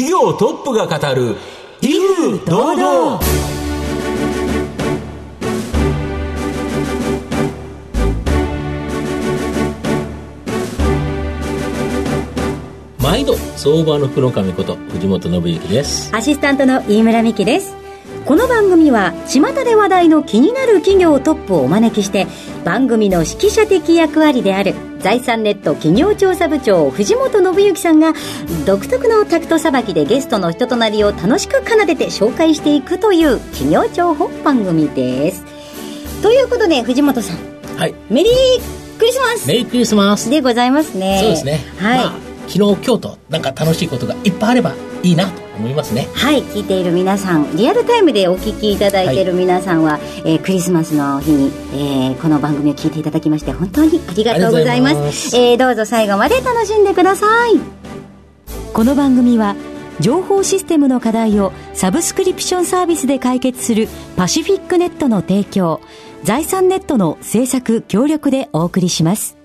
企業トップが語る威風堂々。毎度相場の福の神こと藤本信之です。アシスタントの飯村美希です。この番組は巷で話題の気になる企業トップをお招きして番組の指揮者的役割である財産ネット企業調査部長藤本信之さんが独特のタクトさばきでゲストの人となりを楽しく奏でて紹介していくという企業情報番組です。ということで藤本さんはい。メリークリスマス。メリークリスマス。でございますね。そうですね。はい、まあ、昨日今日となんか楽しいことがいっぱいあればいいなと思いますね。はい聞いている皆さんリアルタイムでお聞きいただいている皆さんは、えークリスマスの日に、えーこの番組を聞いていただきまして本当にありがとうございます。います。えーどうぞ最後まで楽しんでください。この番組は情報システムの課題をサブスクリプションサービスで解決するパシフィックネットの提供財産ネットの制作協力でお送りします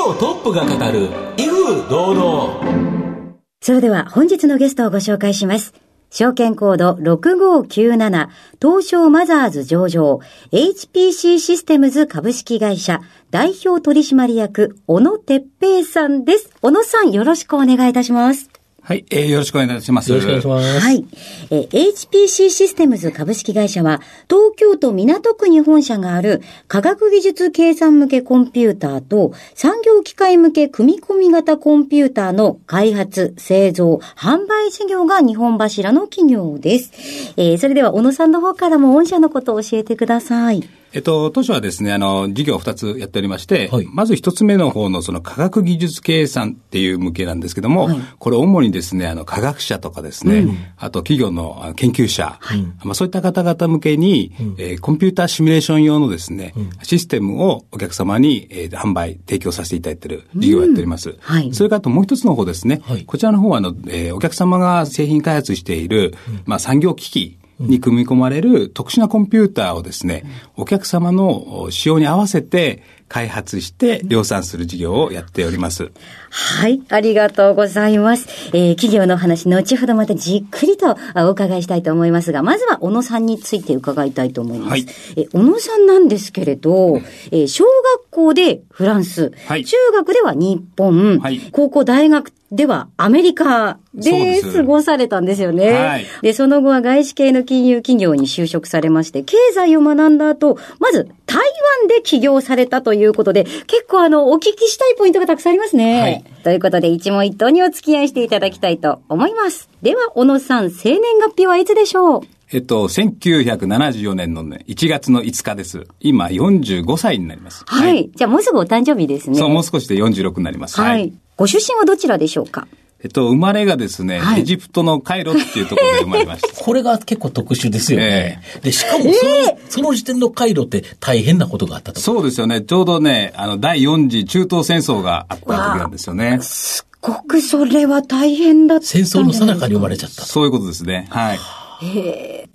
業トップが語る威風堂々それでは本日のゲストをご紹介します。証券コード6597東証マザーズ上場 HPC システムズ株式会社代表取締役小野哲平さんです。小野さんよろしくお願いいたします。はい、えー、よろしくお願いいたします。よろしくお願いしますはい。えー HPC システムズ株式会社は、東京都港区に本社がある科学技術計算向けコンピューターと産業機械向け組み込み型コンピューターの開発、製造、販売事業が日本柱の企業です。えーそれでは小野さんの方からも御社のことを教えてください。えっと、当初はですね、あの、事業を2つやっておりまして、はい。まず1つ目の方のその科学技術計算っていう向けなんですけども、これ主にですね、あの、科学者とかですね、あと企業の研究者、まあそういった方々向けに、えーコンピューターシミュレーション用のですね、システムをお客様に、えー販売、提供させていただいている事業をやっております。はい。それからあともう一つの方ですね、はい。こちらの方はあの、えーお客様が製品開発している、まあ産業機器、に組み込まれる特殊なコンピューターをですね、お客様の仕様に合わせて開発して量産する事業をやっております。はい、ありがとうございます。えー企業のお話、後ほどまたじっくりとあお伺いしたいと思いますが、まずは小野さんについて伺いたいと思います。はいえ小野さんなんですけれど、えー小学校でフランス、はい中学では日本、はい高校、大学ではアメリカで過ごされたんですよね。はいで、その後は外資系の金融企業に就職されまして、経済を学んだ後、まず台湾で起業されたということで、結構あの、お聞きしたいポイントがたくさんありますね。はいということで、一問一答にお付き合いしていただきたいと思います。では、小野さん、生年月日はいつでしょう？えっと、1974年のね、1月の5日です。今45歳になります。はい。じゃあ、もうすぐお誕生日ですね。そう、もう少しで46になります。はい。ご出身はどちらでしょうか？えっと、生まれがですね、はいエジプトのカイロっていうところで生まれました。これが結構特殊ですよね。で、しかもその、その時点の回路って大変なことがあったと。そうですよね。ちょうどね、あの、第4次中東戦争があった時なんですよね。すっごくそれは大変だった戦争。の最中に生まれちゃったと。そういうことですね。はい。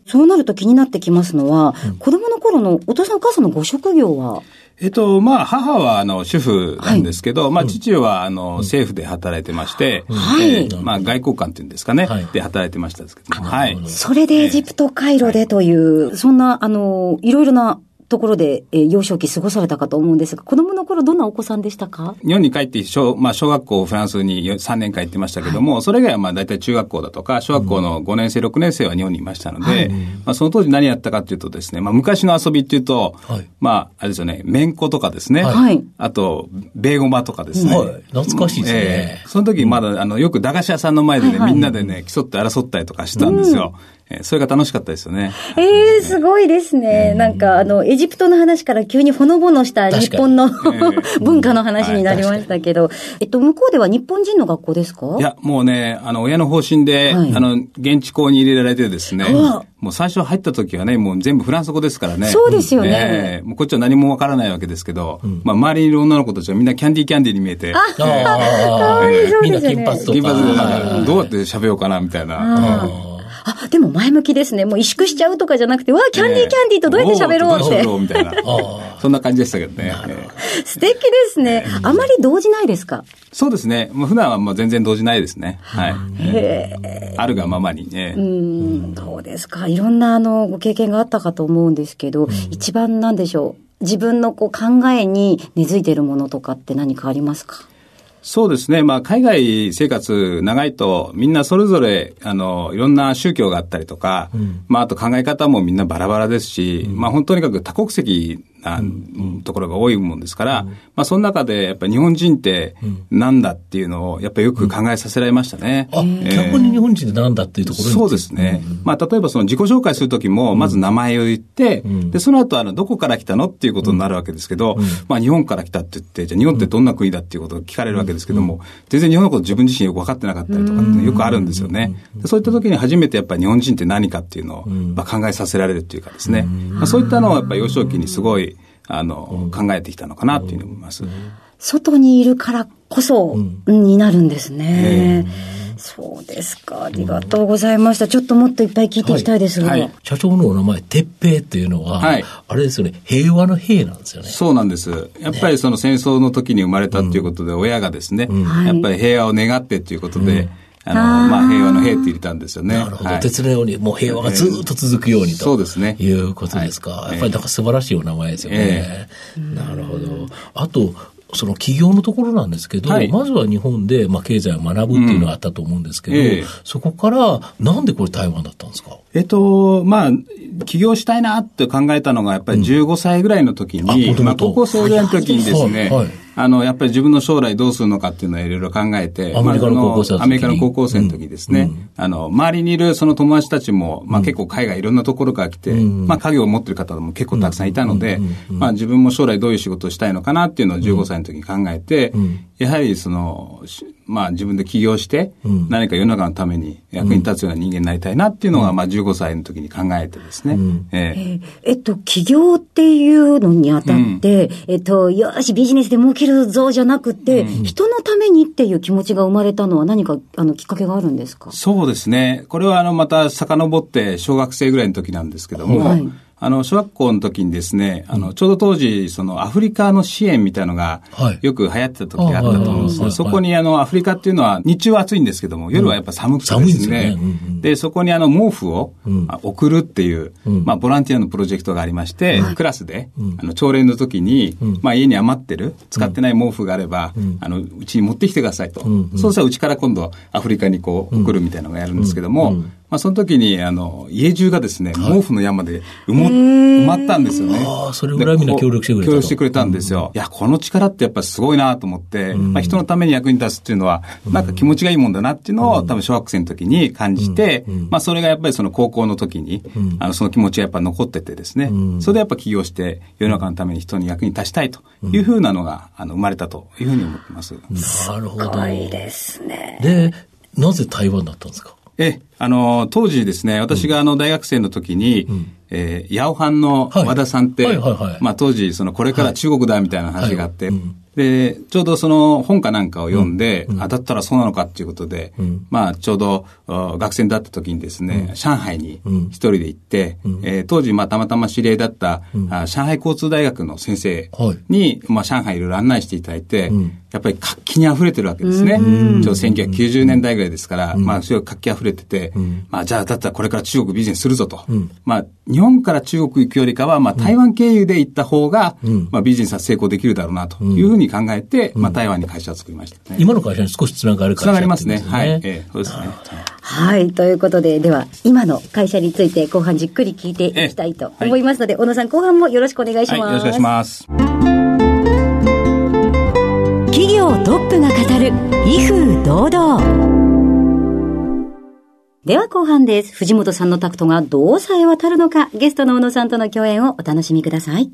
そうなると気になってきますのは、子供の頃のお父さんお母さんのご職業は？えっと、まあ、母は、あの、主婦なんですけど、まあ、父は、あの、政府で働いてまして、はい。えーまあ、外交官っていうんですかね、はい。で働いてましたんですけど。も、はい。それでエジプト回路でという、そんな、あの、いろいろなところで、えー幼少期過ごされたかと思うんですが、子供の頃どんなお子さんでしたか？日本に帰って小、まあ、小学校、フランスに3年間行ってましたけども、それ以外はまあ大体中学校だとか、小学校の5年生、6年生は日本にいましたので、まあ、その当時何やったかというとですね、まあ、昔の遊びっていうと、はい。まあ、あれですよね、めんことかですね、はい。あと、ベーゴマとかですね。はい。懐かしいですね。ええ。その時まだ、あの、よく駄菓子屋さんの前でね、はいはい。みんなでね、競って争ったりとかしたんですよ。ええそれが楽しかったですよね。ええすごいですね。なんか、あの、エジプトの話から急にほのぼのした日本の 文化の話になりましたけど、えっと、向こうでは日本人の学校ですか？いや、もうね、あの、親の方針で、はい。あの、現地校に入れられてですね。もう最初入った時はね、もう全部フランス語ですからね。そうですよね。ええもうこっちは何もわからないわけですけど、まあ、周りにいる女の子たちはみんなキャンディーキャンディーに見えて、ああ、わいいそうみんなですよね。金髪とか。金髪ではい。どうやって喋ろうかな、みたいな。でも前向きですね。もう萎縮しちゃうとかじゃなくて、わあ、キャンディーキャンディーとどうやって喋ろうって。みたいな。そんな感じでしたけどね。素敵ですね。あまり動じないですか？そうですね。もう普段はもう全然動じないですね。はい。あるがままにね。うん、そうですか？いろんなあの、ご経験があったかと思うんですけど、一番なんでしょう。自分のこう考えに根付いているものとかって何かありますか？そうですね。まあ、海外生活長いと、みんなそれぞれ、あの、いろんな宗教があったりとか、うん、まあ、あと考え方もみんなバラバラですし、うん、まあ、本当にかく多国籍なところが多いもんですから、うん、まあ、その中でやっぱり日本人ってなんだっていうのを、やっぱりよく考えさせられましたね。あ、逆に日本人ってなんだっていうところそうですね。まあ、例えばその自己紹介するときも、まず名前を言って、で、その後、あの、どこから来たのっていうことになるわけですけど、まあ、日本から来たって言って、じゃあ日本ってどんな国だっていうことを聞かれるわけですけども、全然日本のこと自分自身よく分かってなかったりとかってよくあるんですよね。そういった時に初めてやっぱり日本人って何かっていうのを、まあ、考えさせられるっていうかですね。まあ、そういったのをやっぱり幼少期にすごい、あの、考えてきたのかなというふうに思います。外にいるからこそ、になるんですね。そうですか。ありがとうございました。ちょっともっといっぱい聞いていきたいですが。はいはい、社長のお名前、鉄平っていうのは、はい、あれですよね、平和の平なんですよね。そうなんです。やっぱりその戦争の時に生まれたっていうことで、親がですね、うん、やっぱり平和を願ってっていうことで、うんあの、まあ、平和の平って入れたんですよね。なるほど。はい、鉄のように、もう平和がずっと続くようにと、そうですね。いうことですか。はい、やっぱりなんか素晴らしいお名前ですよね。えー、なるほど。あと、その企業のところなんですけど、はい、まずは日本で、まあ、経済を学ぶっていうのがあったと思うんですけど、うんえー、そこから、なんでこれ台湾だったんですか？えっと、まあ、起業したいなって考えたのが、やっぱり15歳ぐらいの時に、うん、まあ、高校生ぐらいの時にですね、はいはいあの、やっぱり自分の将来どうするのかっていうのをいろいろ考えて、アメリカの高校生アメリカの高校生の時ですね、うん、あの、周りにいるその友達たちも、まあ結構海外いろんなところから来て、うん、まあ家業を持ってる方も結構たくさんいたので、まあ自分も将来どういう仕事をしたいのかなっていうのを15歳の時に考えて、やはりその、まあ自分で起業して、何か世の中のために役に立つような人間になりたいなっていうのが、まあ15歳の時に考えてですね。ええ。っと、起業っていうのにあたって、えっと、よし、ビジネスで儲けるぞじゃなくて、人のためにっていう気持ちが生まれたのは何か、あの、きっかけがあるんですか？そうですね。これはあの、また遡って小学生ぐらいの時なんですけども、はいあの、小学校の時にですね、あの、ちょうど当時、そのアフリカの支援みたいのが、よく流行ってた時があったと思うんですけど、そこにあの、アフリカっていうのは、日中は暑いんですけども、夜はやっぱ寒くてですね、で、そこにあの、毛布を送るっていう、まあ、ボランティアのプロジェクトがありまして、クラスで、あの、朝礼の時に、まあ、家に余ってる、使ってない毛布があれば、あの、うちに持ってきてくださいと。そうしたらうちから今度、アフリカにこう、送るみたいなのがやるんですけども、まあ、その時に、あの、家中がですね、毛布の山で埋も、埋まったんですよね。ああ、それぐらいみんな協力してくれた協力してくれたんですよ。いや、この力ってやっぱりすごいなと思って、まあ、人のために役に立つっていうのは、なんか気持ちがいいもんだなっていうのを、多分小学生の時に感じて、まあ、それがやっぱりその高校の時に、あの、その気持ちがやっぱ残っててですね、それでやっぱ起業して、世の中のために人に役に立ちたいというふうなのが、あの、生まれたというふうに思ってます。なるほど。すごいですね。で、なぜ台湾だったんですか？え、あの、当時ですね、私があの大学生の時に、うん、えー、ヤオハンの和田さんって、まあ当時、そのこれから中国だみたいな話があって、はい。はいうん。で、ちょうどその本かなんかを読んで、うん、当たったらそうなのかっていうことで、うん、まあちょうど学生だった時にですね、うん、上海に一人で行って、うん、えー、当時まあたまたま知り合いだった、あ上海交通大学の先生に、まあ上海いろいろ案内していただいて、やっぱり活気に溢れてるわけですね。ちょうど1990年代ぐらいですから、まあすごい活気溢れてて、まあじゃあだったらこれから中国ビジネスするぞと。まあ日本から中国行くよりかは、まあ台湾経由で行った方が、まあビジネスは成功できるだろうなというふうに考えて、まあ、台湾に会社を作りましたね。今の会社に少しつながる会社、つながりますね。はい。ええ、そうですね。はい。ということで、では、今の会社について後半じっくり聞いていきたいと思いますので、小野さん後半もよろしくお願いします。よろしくお願いします。企業トップが語る、威風堂々。では後半です。藤本さんのタクトがどうさえ渡るのか、ゲストの小野さんとの共演をお楽しみください。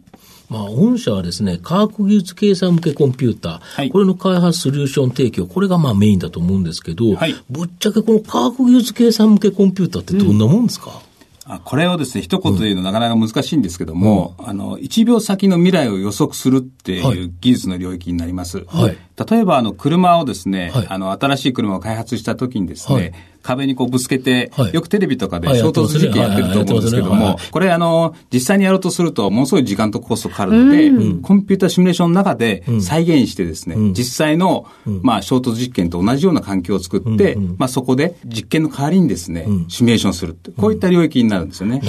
まあ、御社はですね、科学技術計算向けコンピューター、はい、これの開発ソリューション提供、これがまあメインだと思うんですけど、はい、ぶっちゃけこの科学技術計算向けコンピューターってどんなもんですか、うん、これをですね、一言で言うのなかなか難しいんですけども、うん、あの、1秒先の未来を予測するっていう技術の領域になります。はい、例えば、あの、車をですね、はい、あの、新しい車を開発した時にですね、壁にこうぶつけて、はい、よくテレビとかで衝突実験やってると思うんですけども、これあの、実際にやろうとすると、ものすごい。時間とコストかかるので、コンピューターシミュレーションの中で再現してですね、実際の、まあ、衝突実験と同じような環境を作って、まあ、そこで実験の代わりにですね、シミュレーションするこういった領域になるんですよね。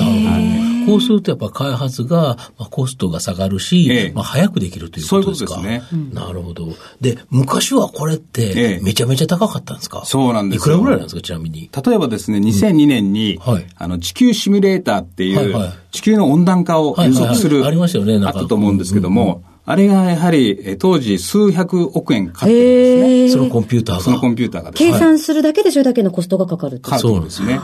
こうするとやっぱ開発が、まあ、コストが下がるし、まあ、早くできるということですか？そういうことですね。なるほど。で、昔はこれって、めちゃめちゃ高かったんですか、そうなんですいくらぐらいなんですか、ちなみに。例えばですね、2002年に、あの、地球シミュレーターっていう、地球の温暖化を予測する、ありましたよね、あったと思うんですけども、あれがやはり、当時数百億円かかってるんですね。そのコンピューターが。そのコンピューターが。計算するだけでそれだけのコストがかかるそうですね。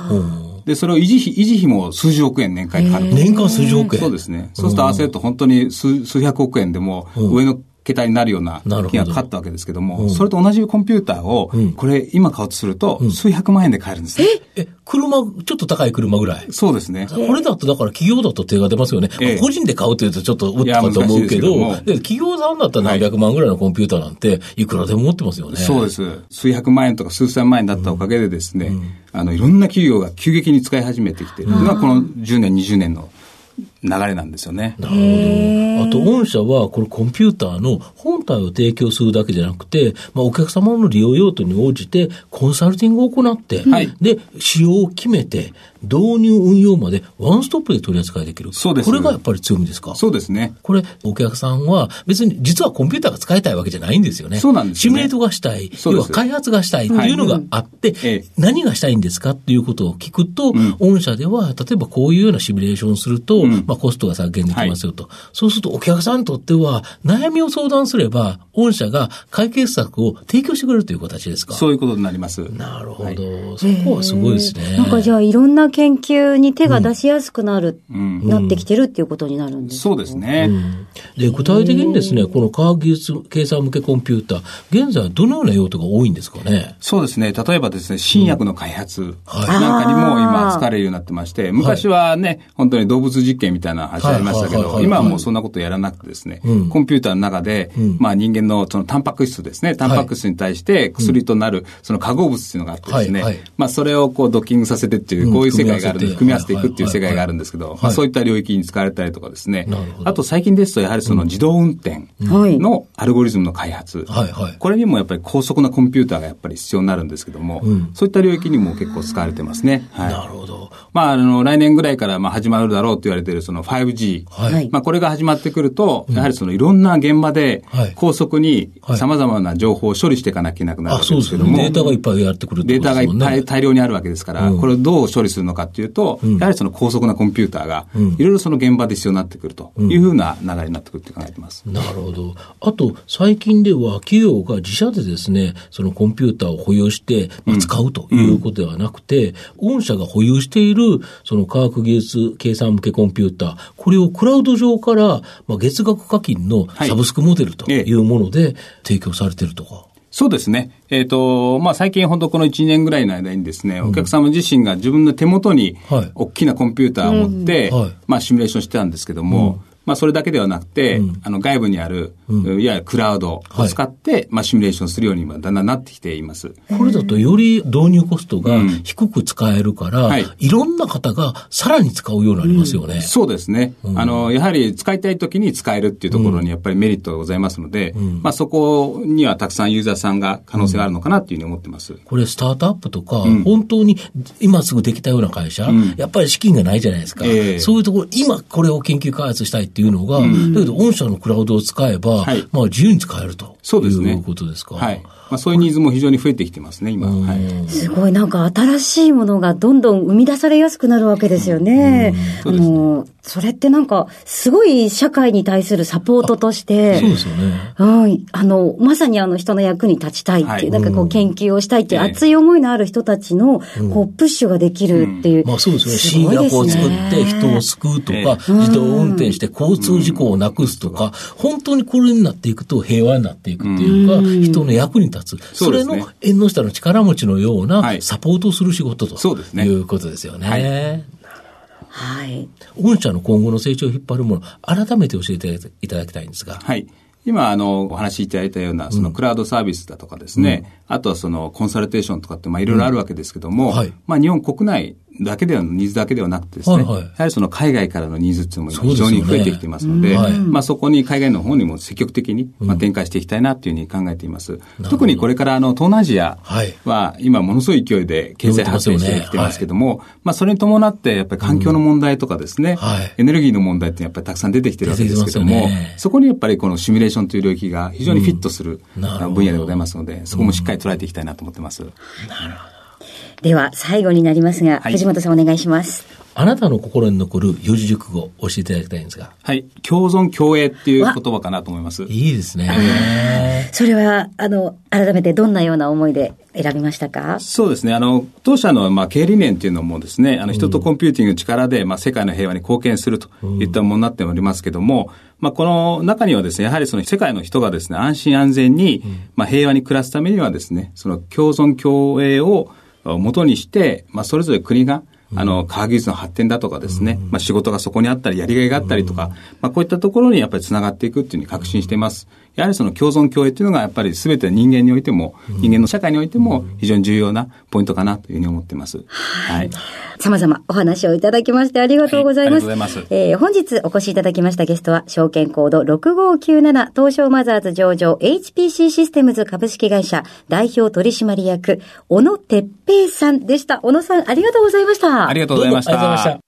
で、それを維持費、維持費も数十億円年間かかる。年間数十億円そうですね。そうすると合わせると本当に数数百億円でも、上の桁になるような金がかかったわけですけども、どそれと同じコンピューターを、これ今買おうとすると、数百万円で買えるんですね。ええ、車、ちょっと高い車ぐらい？そうですね。これだとだから企業だと手が出ますよね。個人で買うというとちょっとうっかと思うけど、で企業さんだったら何百万ぐらいのコンピューターなんて、いくらでも持ってますよね。そうです。数百万円とか数千万円だったおかげでですね、あの、いろんな企業が急激に使い始めてきているのが、この10年、20年の流れなんですよね。なるほど。あと、御社は、このコンピューターの本体を提供するだけじゃなくて、まあ、お客様の利用用途に応じて、コンサルティングを行って、はい、で、仕様を決めて、導入運用までワンストップで取り扱いできる。そうです、これがやっぱり強みですか？そうですね。これ、お客さんは別に実はコンピューターが使いたいわけじゃないんですよね。そうなんです、ね、シミュレートがしたい。要は開発がしたいっていうのがあって、はい、何がしたいんですかっていうことを聞くと、うん、御社では、例えばこういうようなシミュレーションをすると、うん、まあコストが削減できますよと、はい、そうするとお客さんにとっては、悩みを相談すれば、御社が解決策を提供してくれるという形ですか？そういうことになります。なるほど。はい、そこはすごいですね。なんかじゃあいろんな研究にに手が出しやすくなる、うん、なってきてるっていうことになるんです、そうですね、で、具体的にですね、この科学技術計算向けコンピューター、現在はどのような用途が多いんですかね？そうですね。例えばですね、新薬の開発なんかにも今使われるようになってまして、昔はね、本当に動物実験みたいな話ありましたけど、今はもうそんなことやらなくてですね、コンピューターの中で、まあ人間のそのタンパク質ですね、タンパク質に対して薬となるその化合物っていうのがあってですね、まあそれをこうドッキングさせてっていう、こういう世界があるんで、組み合わせて。いくっていう世界があるんですけど、まあそういった領域に使われたりとかですね、あと最近ですとやはりその自動運転のアルゴリズムの開発、これにもやっぱり高速なコンピューターがやっぱり必要になるんですけども、そういった領域にも結構使われてますね。はい、なるほど。まあ、あの、来年ぐらいからまあ始まるだろうと言われているその 5G。はい。まあ、これが始まってくると、やはりそのいろんな現場で高速に様々な情報を処理していかなきゃいけなくなるわけですけども。データがいっぱいやってくるデータがいっぱい大量にあるわけですから、これをどう処理するのかっていうと、やはりその高速なコンピューターが、いろいろその現場で必要になってくるというふうな流れになってくるって考えてます。なるほど。あと、最近では企業が自社でですね、そのコンピューターを保有して、まあ、使うということではなくて、御社が保有している、その科学技術計算向けコンピューター、これをクラウド上から、まあ、月額課金のサブスクモデルというもので提供されてるとか。そうですね。えっ、ー、と、まあ、最近本当この1年ぐらいの間にですね、お客様自身が自分の手元に大きなコンピューターを持って、はい、まあ、シミュレーションしてたんですけども、まあ、それだけではなくて、うん、あの外部にある、うん、いわゆるクラウドを使って、はい、まあ、シミュレーションするようにだんだんなってきています。これだとより導入コストが低く使えるから、うんはい、いろんな方がさらに使うようになりますよね。うん、そうですね。あの、やはり使いたい時に使えるっていうところにやっぱりメリットがございますので、まあ、そこにはたくさんユーザーさんが可能性があるのかなっていうふうに思ってます。これスタートアップとか、本当に今すぐできたような会社、やっぱり資金がないじゃないですか。えー、そういうところ、今これを研究開発したいっていうのが、だけど、御社のクラウドを使えば、はい、まあ自由に使えるとそうですね。いうことですか。はい。まあ、そういうニーズも非常に増えてきてますね、今。はい、すごい、なんか新しいものがどんどん生み出されやすくなるわけですよね。うん、あの、それってなんか、すごい社会に対するサポートとして、そうですよね。うん、あの、まさにあの人の役に立ちたいっていう、はい、なんかこう研究をしたいっていう熱い思いのある人たちの、こう、プッシュができるっていう。まあそうですね。新薬を作って人を救うとか、自動運転して交通事故をなくすとか、本当にこれになっていくと平和になっていくっていうか、人の役に立つ。それの縁の下の力持ちのようなサポートをする仕事ということですよね。はい。御社の今後の成長を引っ張るもの、改めて教えていただきたいんですが。はい。今、あの、お話しいただいたような、そのクラウドサービスだとかですね、うん、あとはそのコンサルテーションとかって、まあいろいろあるわけですけども、うん。はい、まあ日本国内だけでは、ニーズだけではなくてですね、はいはい、やはりその海外からのニーズっていうのも今非常に増えてきていますので、でねまあそこに海外の方にも積極的に、まあ、展開していきたいなというふうに考えています。うん、特にこれからあの東南アジアは今ものすごい勢いで経済発展してきてますけども、ねはい、まあそれに伴ってやっぱり環境の問題とかですね、うん。はい、エネルギーの問題ってやっぱりたくさん出てきてるわけですけども、ね、そこにやっぱりこのシミュレーションという領域が非常にフィットする、分野でございますので、そこもしっかり捉えていきたいなと思ってます。なるほど。では、最後になりますが、はい、藤本さんお願いします。あなたの心に残る四字熟語を教えていただきたいんですが。はい。共存共栄っていう言葉かなと思います。いいですね。それは、あの、改めてどんなような思いで選びましたか？そうですね。あの、当社の、まあ、経営理念っていうのもですね、あの、人とコンピューティングの力で、まあ、世界の平和に貢献するといったものになっておりますけども、まあ、この中にはですね、やはりその世界の人がですね、安心安全に、まあ、平和に暮らすためにはですね、その共存共栄をもとにして、まあ、それぞれ国があの、科学技術の発展だとかですね、まあ仕事がそこにあったり、やりがいがあったりとか、まあこういったところにやっぱり繋がっていくっていうふうに確信しています。やはりその共存共栄っていうのがやっぱり全て人間においても、人間の社会においても非常に重要なポイントかなというふうに思っています。はい。様々お話をいただきましてありがとうございます。はい、ありがとうございます。えー、本日お越しいただきましたゲストは、証券コード6597東証マザーズ上場 HPC システムズ株式会社代表取締役、小野哲平さんでした。小野さん、ありがとうございました。ありがとうございました。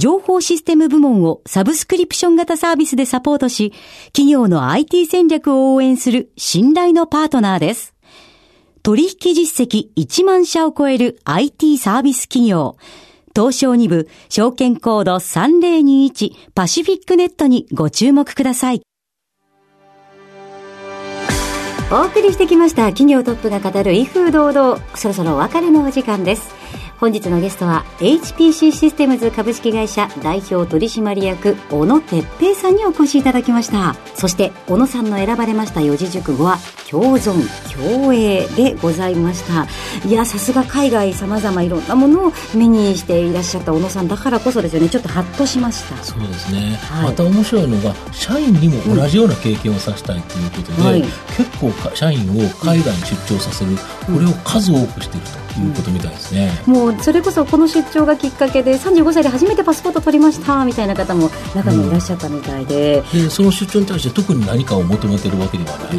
情報システム部門をサブスクリプション型サービスでサポートし、企業の IT 戦略を応援する信頼のパートナーです。取引実績1万社を超える IT サービス企業。東証2部証券コード3021パシフィックネットにご注目ください。お送りしてきました企業トップが語る威風堂々そろそろお別れのお時間です本日のゲストは HPC システムズ株式会社代表取締役小野哲平さんにお越しいただきました。そして小野さんの選ばれました四字熟語は共存共栄でございました。いやさすが海外さまざまいろんなものを目にしていらっしゃった小野さんだからこそですよね。ちょっとハッとしました。そうですね、はい、また面白いのが社員にも同じような経験をさせたいということで、うん。はい、結構社員を海外に出張させる、これを数多くしているということみたいですね、もうそれこそこの出張がきっかけで35歳で初めてパスポート取りましたみたいな方も中にいらっしゃったみたいでうん、でその出張に対して特に何かを求めてるわけではない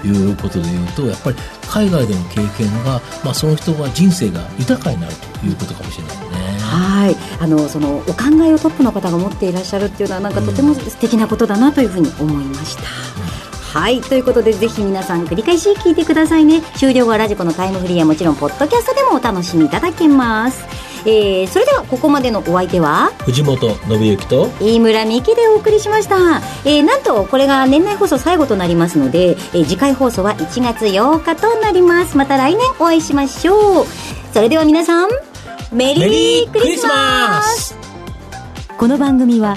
ということでいうと、やっぱり海外での経験が、まあ、その人は人生が豊かになるということかもしれないですね。はいあのそのお考えをトップの方が持っていらっしゃるっていうのはなんかとても素敵なことだなというふうに思いました。うんはいということでぜひ皆さん繰り返し聞いてくださいね。終了後はラジコのタイムフリーはもちろんポッドキャストでもお楽しみいただけます。えー、それではここまでのお相手は？藤本信之と。飯村美希でお送りしました、えー、なんとこれが年内放送最後となりますので、えー、次回放送は1月8日となります。また来年お会いしましょう。それでは皆さんメリークリスマス。この番組は